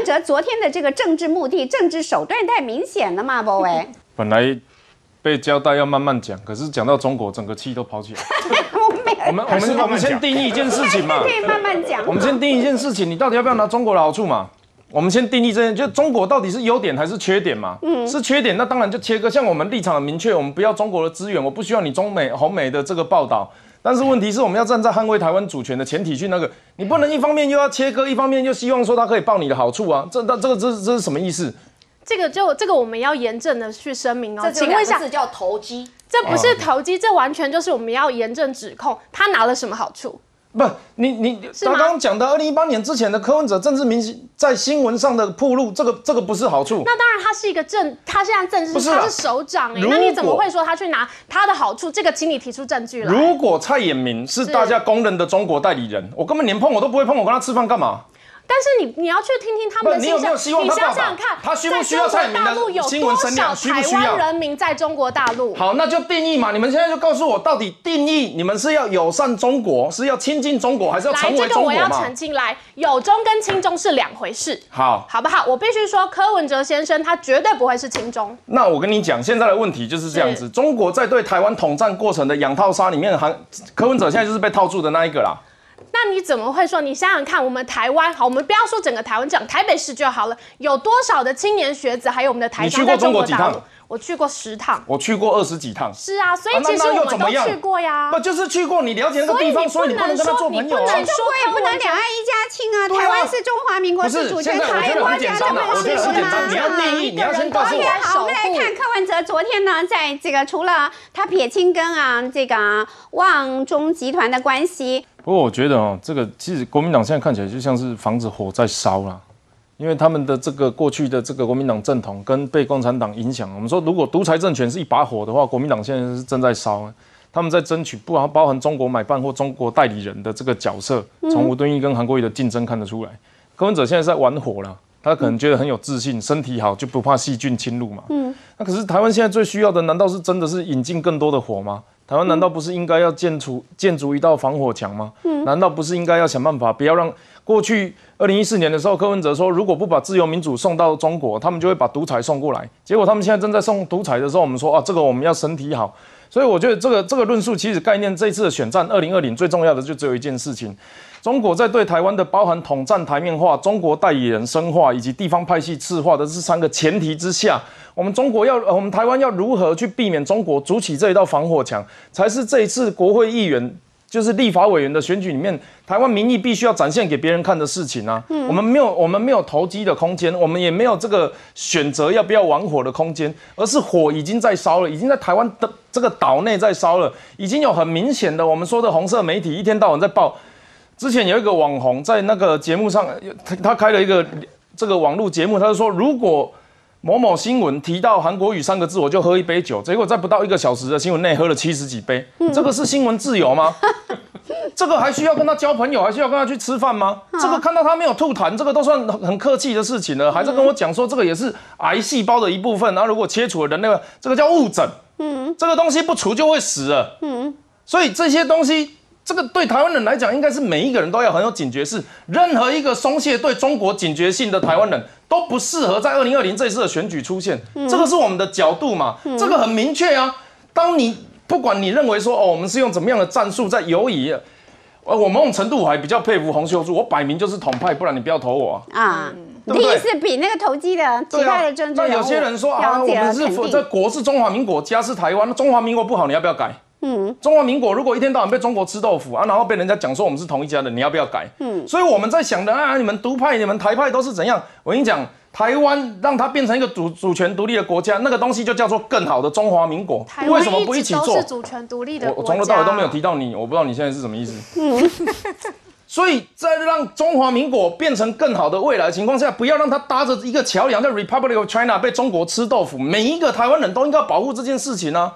文哲昨天的这个政治目的、政治手段太明显了嘛，博伟。本来被交代要慢慢讲，可是讲到中国，整个气都跑起来。我，们我们我们先定义一件事情嘛可，以慢慢讲。我们先定义一件事情，你到底要不要拿中国的好处嘛？我们先定义这件，就中国到底是优点还是缺点嘛？嗯，是缺点，那当然就切割。像我们立场很明确，我们不要中国的资源，我不需要你中美红美的这个报道。但是问题是，我们要站在捍卫台湾主权的前提去那个，你不能一方面又要切割，一方面又希望说他可以报你的好处啊，这那这个这这是什么意思？这个就这个我们要严正的去声明哦，这请问一下，这叫投机。这不是投机，这完全就是我们要严正指控他拿了什么好处。不，你你他刚刚讲的二零一八年之前的柯文哲政治明星在新闻上的铺路，这个这个不是好处。那当然，他是一个政，他现在政治是啊他是首长哎，如那你怎么会说他去拿他的好处？这个，请你提出证据来。如果蔡衍明是大家公认的中国代理人，我根本连碰我都不会碰，我跟他吃饭干嘛？但是你你要去听听他们的心声，你想想看，他需不需要蔡明的在大陆有多少台湾人民在中国大陆？好，那就定义嘛。你们现在就告诉我，到底定义你们是要友善中国，是要亲近中国，还是要成为中国来，这个我要？澄清来，友中跟亲中是两回事，好，好不好？我必须说，柯文哲先生他绝对不会是亲中。那我跟你讲，现在的问题就是这样子。中国在对台湾统战过程的养套杀里面，还柯文哲现在就是被套住的那一个啦。那你怎么会说？你想想看，我们台湾好，我们不要说整个台湾，讲台北市就好了，有多少的青年学子，还有我们的台商在中国大陆？我去过十趟。我去过二十几趟，是啊，所以其实我们都去过呀。不就是去过？你了解那个地方，所以你不能跟他做朋友不能。说也不能两岸一家亲啊！台湾是中华民国是主权，台湾很简单啊我觉得很简单你要定义你要先告诉我好，我们来看柯文哲昨天呢，在这个除了他撇清跟啊这个啊旺中集团的关系，不过我觉得哦，这个其实国民党现在看起来就像是房子火在烧啦，因为他们的这个过去的这个国民党正统跟被共产党影响。我们说，如果独裁政权是一把火的话，国民党现在是正在烧，他们在争取不包含中国买办或中国代理人的这个角色，从吴敦义跟韩国瑜的竞争看得出来，柯文哲现在是在玩火了。他可能觉得很有自信，身体好就不怕细菌侵入嘛。嗯，那可是台湾现在最需要的，难道是真的是引进更多的火吗？台湾难道不是应该要建出建筑一道防火墙吗？嗯，难道不是应该要想办法，不要让过去二零一四年的时候，柯文哲说，如果不把自由民主送到中国，他们就会把独裁送过来。结果他们现在正在送独裁的时候，我们说啊，这个我们要身体好。所以我觉得这个这个论述其实概念，这一次的选战二零二零最重要的就只有一件事情：中国在对台湾的包含统战台面化、中国代理人深化以及地方派系赤化的这三个前提之下，我们中国要我们台湾要如何去避免中国筑起这一道防火墙，才是这一次国会议员。就是立法委员的选举里面，台湾民意必须要展现给别人看的事情啊。我们没有，我们没有投机的空间，我们也没有这个选择要不要玩火的空间，而是火已经在烧了，已经在台湾的这个岛内在烧了，已经有很明显的我们说的红色媒体一天到晚在报。之前有一个网红在那个节目上，他他开了一个这个网络节目，他就说如果某某新闻提到韩国语三个字，我就喝一杯酒。结果在不到一个小时的新闻内喝了七十几杯，这个是新闻自由吗？这个还需要跟他交朋友，还需要跟他去吃饭吗？这个看到他没有吐痰，这个都算很很客气的事情了，还在跟我讲说这个也是癌细胞的一部分，然后如果切除了人那个，这个叫误诊，嗯，这个东西不除就会死了，嗯，所以这些东西。这个对台湾人来讲，应该是每一个人都要很有警觉，是任何一个松懈对中国警觉性的台湾人都不适合在二零二零这次的选举出现。这个是我们的角度嘛？这个很明确啊。当你不管你认为说哦，我们是用怎么样的战术在游移，呃，我某种程度我还比较佩服洪秀柱，我摆明就是统派，不然你不要投我啊。啊，你对不对的意思比那个投机的其他的政治人物那有些人说啊，我们是这国是中华民国，家是台湾，那中华民国不好，你要不要改？嗯，中华民国如果一天到晚被中国吃豆腐啊，然后被人家讲说我们是同一家的，你要不要改？嗯，所以我们在想的啊，你们独派、你们台派都是怎样？我跟你讲，台湾让它变成一个主主权独立的国家，那个东西就叫做更好的中华民国。台湾为什么不一起做是？主权独立的我国家，我从头到尾都没有提到你，我不知道你现在是什么意思。嗯 所以在让中华民国变成更好的未来的情况下，不要让它搭着一个桥梁，叫 Republic of China 被中国吃豆腐。每一个台湾人都应该保护这件事情啊，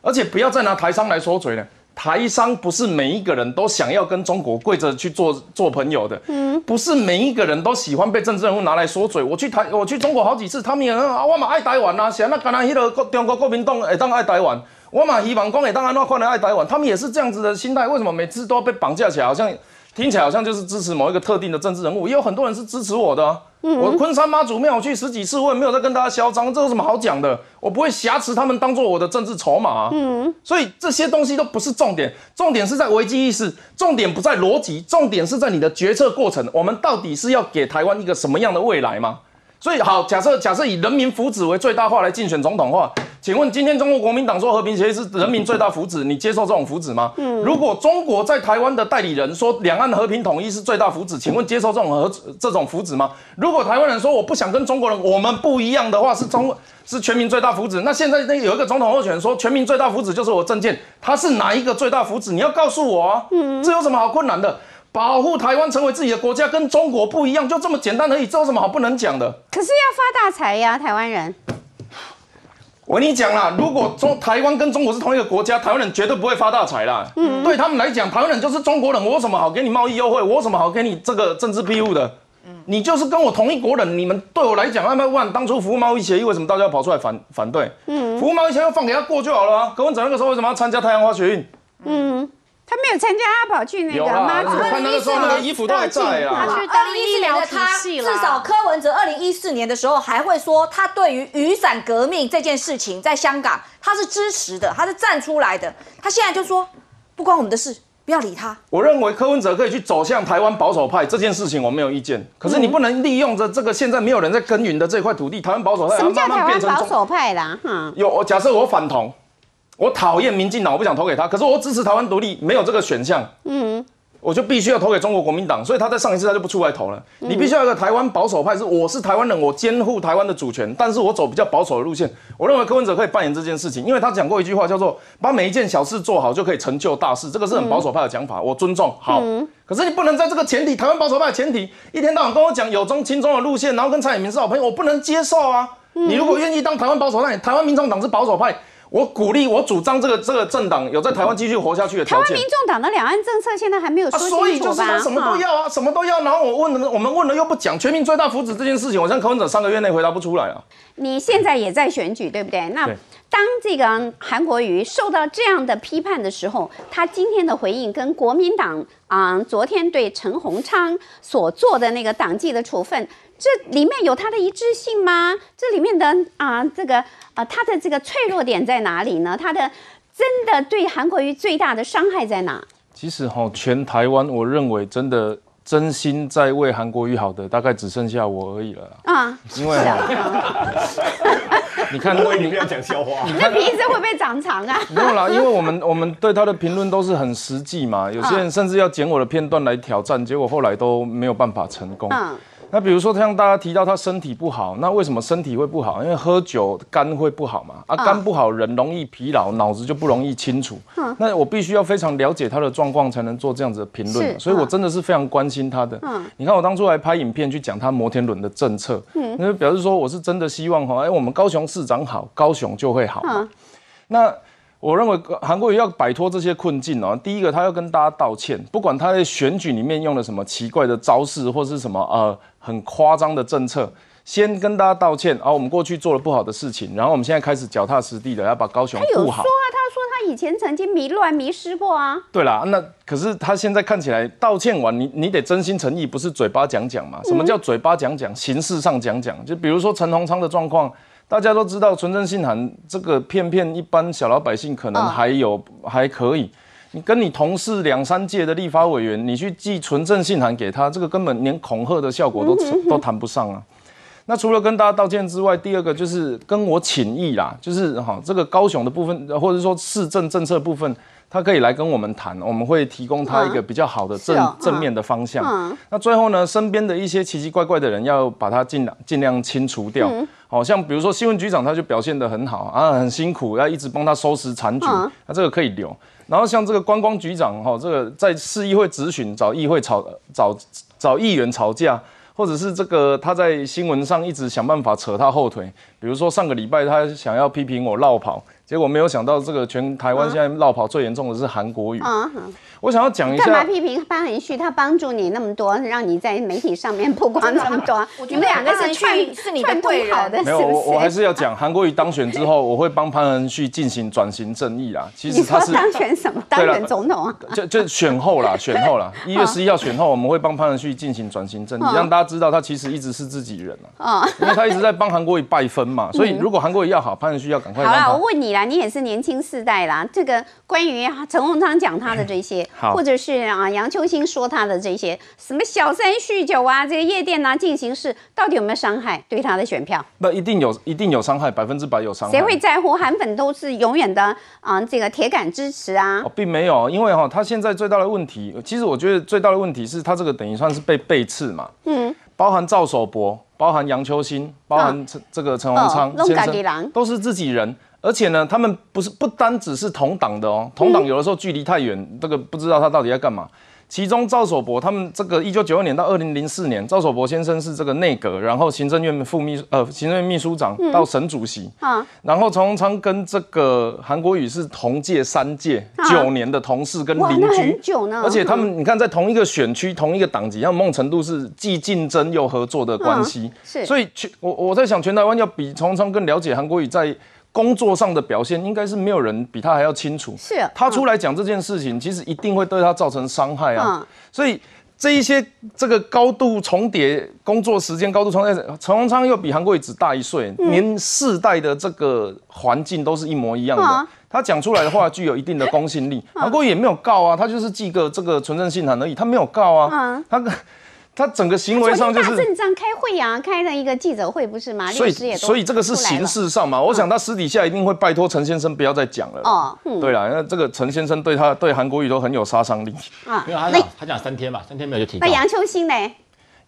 而且不要再拿台商来说嘴了。台商不是每一个人都想要跟中国跪着去做做朋友的，嗯，不是每一个人都喜欢被政治人物拿来说嘴。我去台，我去中国好几次，他们也很啊，我嘛爱台湾啊，是啊，那干那迄个中国国民党会当爱台湾，我嘛希望讲会当安怎款来爱台湾，他们也是这样子的心态。为什么每次都要被绑架起来，好像听起来好像就是支持某一个特定的政治人物，也有很多人是支持我的、啊。我昆山妈祖庙我去十几次，我也没有在跟大家嚣张，这有什么好讲的？我不会挟持他们当做我的政治筹码、啊。嗯，所以这些东西都不是重点，重点是在危机意识，重点不在逻辑，重点是在你的决策过程。我们到底是要给台湾一个什么样的未来吗？所以好，假设假设以人民福祉为最大化来竞选总统的话，请问今天中国国民党说和平协议是人民最大福祉，你接受这种福祉吗？嗯，如果中国在台湾的代理人说两岸和平统一是最大福祉，请问接受这种和这种福祉吗？如果台湾人说我不想跟中国人我们不一样的话，是中是全民最大福祉，那现在那有一个总统候选人说全民最大福祉就是我证件，他是哪一个最大福祉？你要告诉我啊，嗯，这有什么好困难的？保护台湾成为自己的国家，跟中国不一样，就这么简单而已，这有什么好不能讲的？可是要发大财呀，台湾人。我跟你讲啦，如果中 台湾跟中国是同一个国家，台湾人绝对不会发大财啦。嗯，对他们来讲，台湾人就是中国人，我有什么好给你贸易优惠？我有什么好给你这个政治庇护的？嗯，你就是跟我同一国人，你们对我来讲，那么问当初服务贸易协议，为什么大家要跑出来反反对？嗯，服务贸易协议放给他过就好了啊。柯文哲那个时候为什么要参加太阳花学运？嗯。他没有参加，他跑去那个妈祖。看那个时候那个衣服都还在啊。二零一四年的他，至少柯文哲二零一四年的时候还会说，他对于雨伞革命这件事情在香港他是支持的，他是站出来的。他现在就说不关我们的事，不要理他。我认为柯文哲可以去走向台湾保守派这件事情，我没有意见。可是你不能利用着这个现在没有人在耕耘的这块土地，台湾保守派什么叫台湾保守派啦？哈，有我假设我反同。我讨厌民进党，我不想投给他。可是我支持台湾独立，没有这个选项，嗯，我就必须要投给中国国民党。所以他在上一次他就不出来投了。你必须要一个台湾保守派，是我是台湾人，我监护台湾的主权，但是我走比较保守的路线。我认为柯文哲可以扮演这件事情，因为他讲过一句话，叫做把每一件小事做好就可以成就大事，这个是很保守派的讲法，我尊重。好，可是你不能在这个前提，台湾保守派的前提，一天到晚跟我讲有中亲中的路线，然后跟蔡英文是好朋友，我不能接受啊。你如果愿意当台湾保守派，台湾民众党是保守派。我鼓励，我主张这个这个政党有在台湾继续活下去的条件。台湾民众党的两岸政策现在还没有说清楚吧？所以就是他什么都要啊，什么都要。然后我问了，我们问了又不讲，全民最大福祉这件事情，我像柯文哲三个月内回答不出来啊。你现在也在选举，对不对？那当这个韩国瑜受到这样的批判的时候，他今天的回应跟国民党啊昨天对陈洪昌所做的那个党纪的处分。这里面有他的一致性吗？这里面的啊，这个啊，他的这个脆弱点在哪里呢？他的真的对韩国瑜最大的伤害在哪？其实哈，全台湾我认为真的真心在为韩国瑜好的，大概只剩下我而已了啊！因为 你看，你不要讲笑话，那鼻子会不会长长啊？没有啦，因为我们我们对他的评论都是很实际嘛。有些人甚至要剪我的片段来挑战，结果后来都没有办法成功。嗯。那比如说，像大家提到他身体不好，那为什么身体会不好？因为喝酒肝会不好嘛。啊，肝不好，人容易疲劳，脑子就不容易清楚。那我必须要非常了解他的状况，才能做这样子的评论。所以我真的是非常关心他的。嗯，你看我当初来拍影片去讲他摩天轮的政策，嗯，那就表示说我是真的希望哈，哎，我们高雄市长好，高雄就会好。那。我认为韩国瑜要摆脱这些困境哦，第一个他要跟大家道歉，不管他在选举里面用了什么奇怪的招式，或是什么呃很夸张的政策，先跟大家道歉。啊，我们过去做了不好的事情，然后我们现在开始脚踏实地的要把高雄顾好。他说啊，他说他以前曾经迷乱迷失过啊。对啦，那可是他现在看起来道歉完，你你得真心诚意，不是嘴巴讲讲嘛？什么叫嘴巴讲讲？形式上讲讲，就比如说陈鸿昌的状况。大家都知道纯正信函这个骗骗一般小老百姓可能还有还可以，你跟你同事两三届的立法委员，你去寄纯正信函给他，这个根本连恐吓的效果都 都谈不上啊。那除了跟大家道歉之外，第二个就是跟我请意啦，就是哈这个高雄的部分，或者说市政政策部分。他可以来跟我们谈，我们会提供他一个比较好的正正面的方向。那最后呢，身边的一些奇奇怪怪的人，要把他尽量尽量清除掉。好像比如说新闻局长，他就表现得很好啊，很辛苦，要一直帮他收拾残局，那这个可以留。然后像这个观光局长，哈，这个在市议会质询，找议会吵，找找议员吵架，或者是这个他在新闻上一直想办法扯他后腿。比如说上个礼拜他想要批评我绕跑。结果没有想到这个全台湾现在绕跑最严重的是韩国瑜。我想要讲一下，干嘛批评潘恒旭？他帮助你那么多，让你在媒体上面曝光 那么多。你们两个是串是你的对好的，没有我我还是要讲，韩国瑜当选之后，我会帮潘恒旭进行转型正义啦。其实他是当选什么？当选总统啊？就就选后啦，选后啦，一月十一号选后，我们会帮潘恒旭进行转型正义，让大家知道他其实一直是自己人啊。因为他一直在帮韩国瑜拜分嘛，所以如果韩国瑜要好，潘恒旭要赶快。好了，我问你啦，你也是年轻世代啦，这个关于陈鸿昌讲他的这些，或者是。啊，杨秋兴说他的这些什么小三酗酒啊，这个夜店啊进行式，到底有没有伤害对他的选票？那一定有，一定有伤害，百分之百有伤害。谁会在乎？韩粉都是永远的啊，这个铁杆支持啊。并没有，因为哈，他现在最大的问题，其实我觉得最大的问题是他这个等于算是被背刺嘛。嗯。包含赵守博，包含杨秋兴，包含这这个陈鸿昌先生，都是自己人。而且呢，他们不是不单只是同党的哦，同党有的时候距离太远，这个不知道他到底在干嘛。其中赵守博他们这个一九九二年到二零零四年，赵守博先生是这个内阁，然后行政院副秘呃行政院秘书长到省主席，然后陈鸿昌跟这个韩国瑜是同届三届九年的同事跟邻居，而且他们你看在同一个选区同一个党籍，像某种程度是既竞争又合作的关系，是，所以全我我在想全台湾要比陈鸿昌更了解韩国瑜在。工作上的表现，应该是没有人比他还要清楚。是，他出来讲这件事情，其实一定会对他造成伤害啊。所以这一些这个高度重叠工作时间高度重叠，陈鸿昌又比韩国瑜只大一岁，连世代的这个环境都是一模一样的。他讲出来的话具有一定的公信力。韩国瑜也没有告啊，他就是寄个这个纯正信函而已，他没有告啊。他。他整个行为上就是正常开会啊，开了一个记者会不是吗？所以所以这个是形式上嘛，我想他私底下一定会拜托陈先生不要再讲了。哦，对了，因为这个陈先生对他对韩国瑜都很有杀伤力啊。没有他讲他讲三天吧，三天没有就停。那杨秋兴呢？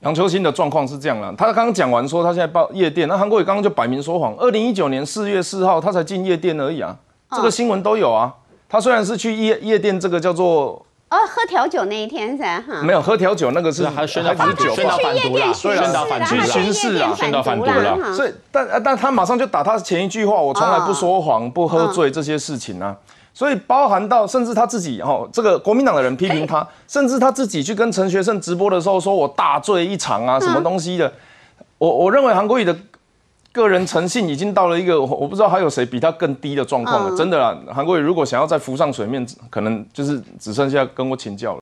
杨秋兴的状况是这样了，他刚刚讲完说他现在报夜店，那韩国瑜刚刚就摆明说谎。二零一九年四月四号他才进夜店而已啊，这个新闻都有啊。他虽然是去夜夜店，这个叫做。哦，喝调酒那一天噻哈？没有喝调酒，那个是还宣导反毒，宣导反毒了，宣导反毒啦，巡视啊，宣导反毒啦。所以，但但他马上就打他前一句话，我从来不说谎，不喝醉这些事情啊。所以包含到甚至他自己哦，这个国民党的人批评他，甚至他自己去跟陈学圣直播的时候，说我大醉一场啊，什么东西的。我我认为韩国瑜的。个人诚信已经到了一个我不知道还有谁比他更低的状况了，真的啦，韩国瑜如果想要再浮上水面，可能就是只剩下跟我请教了。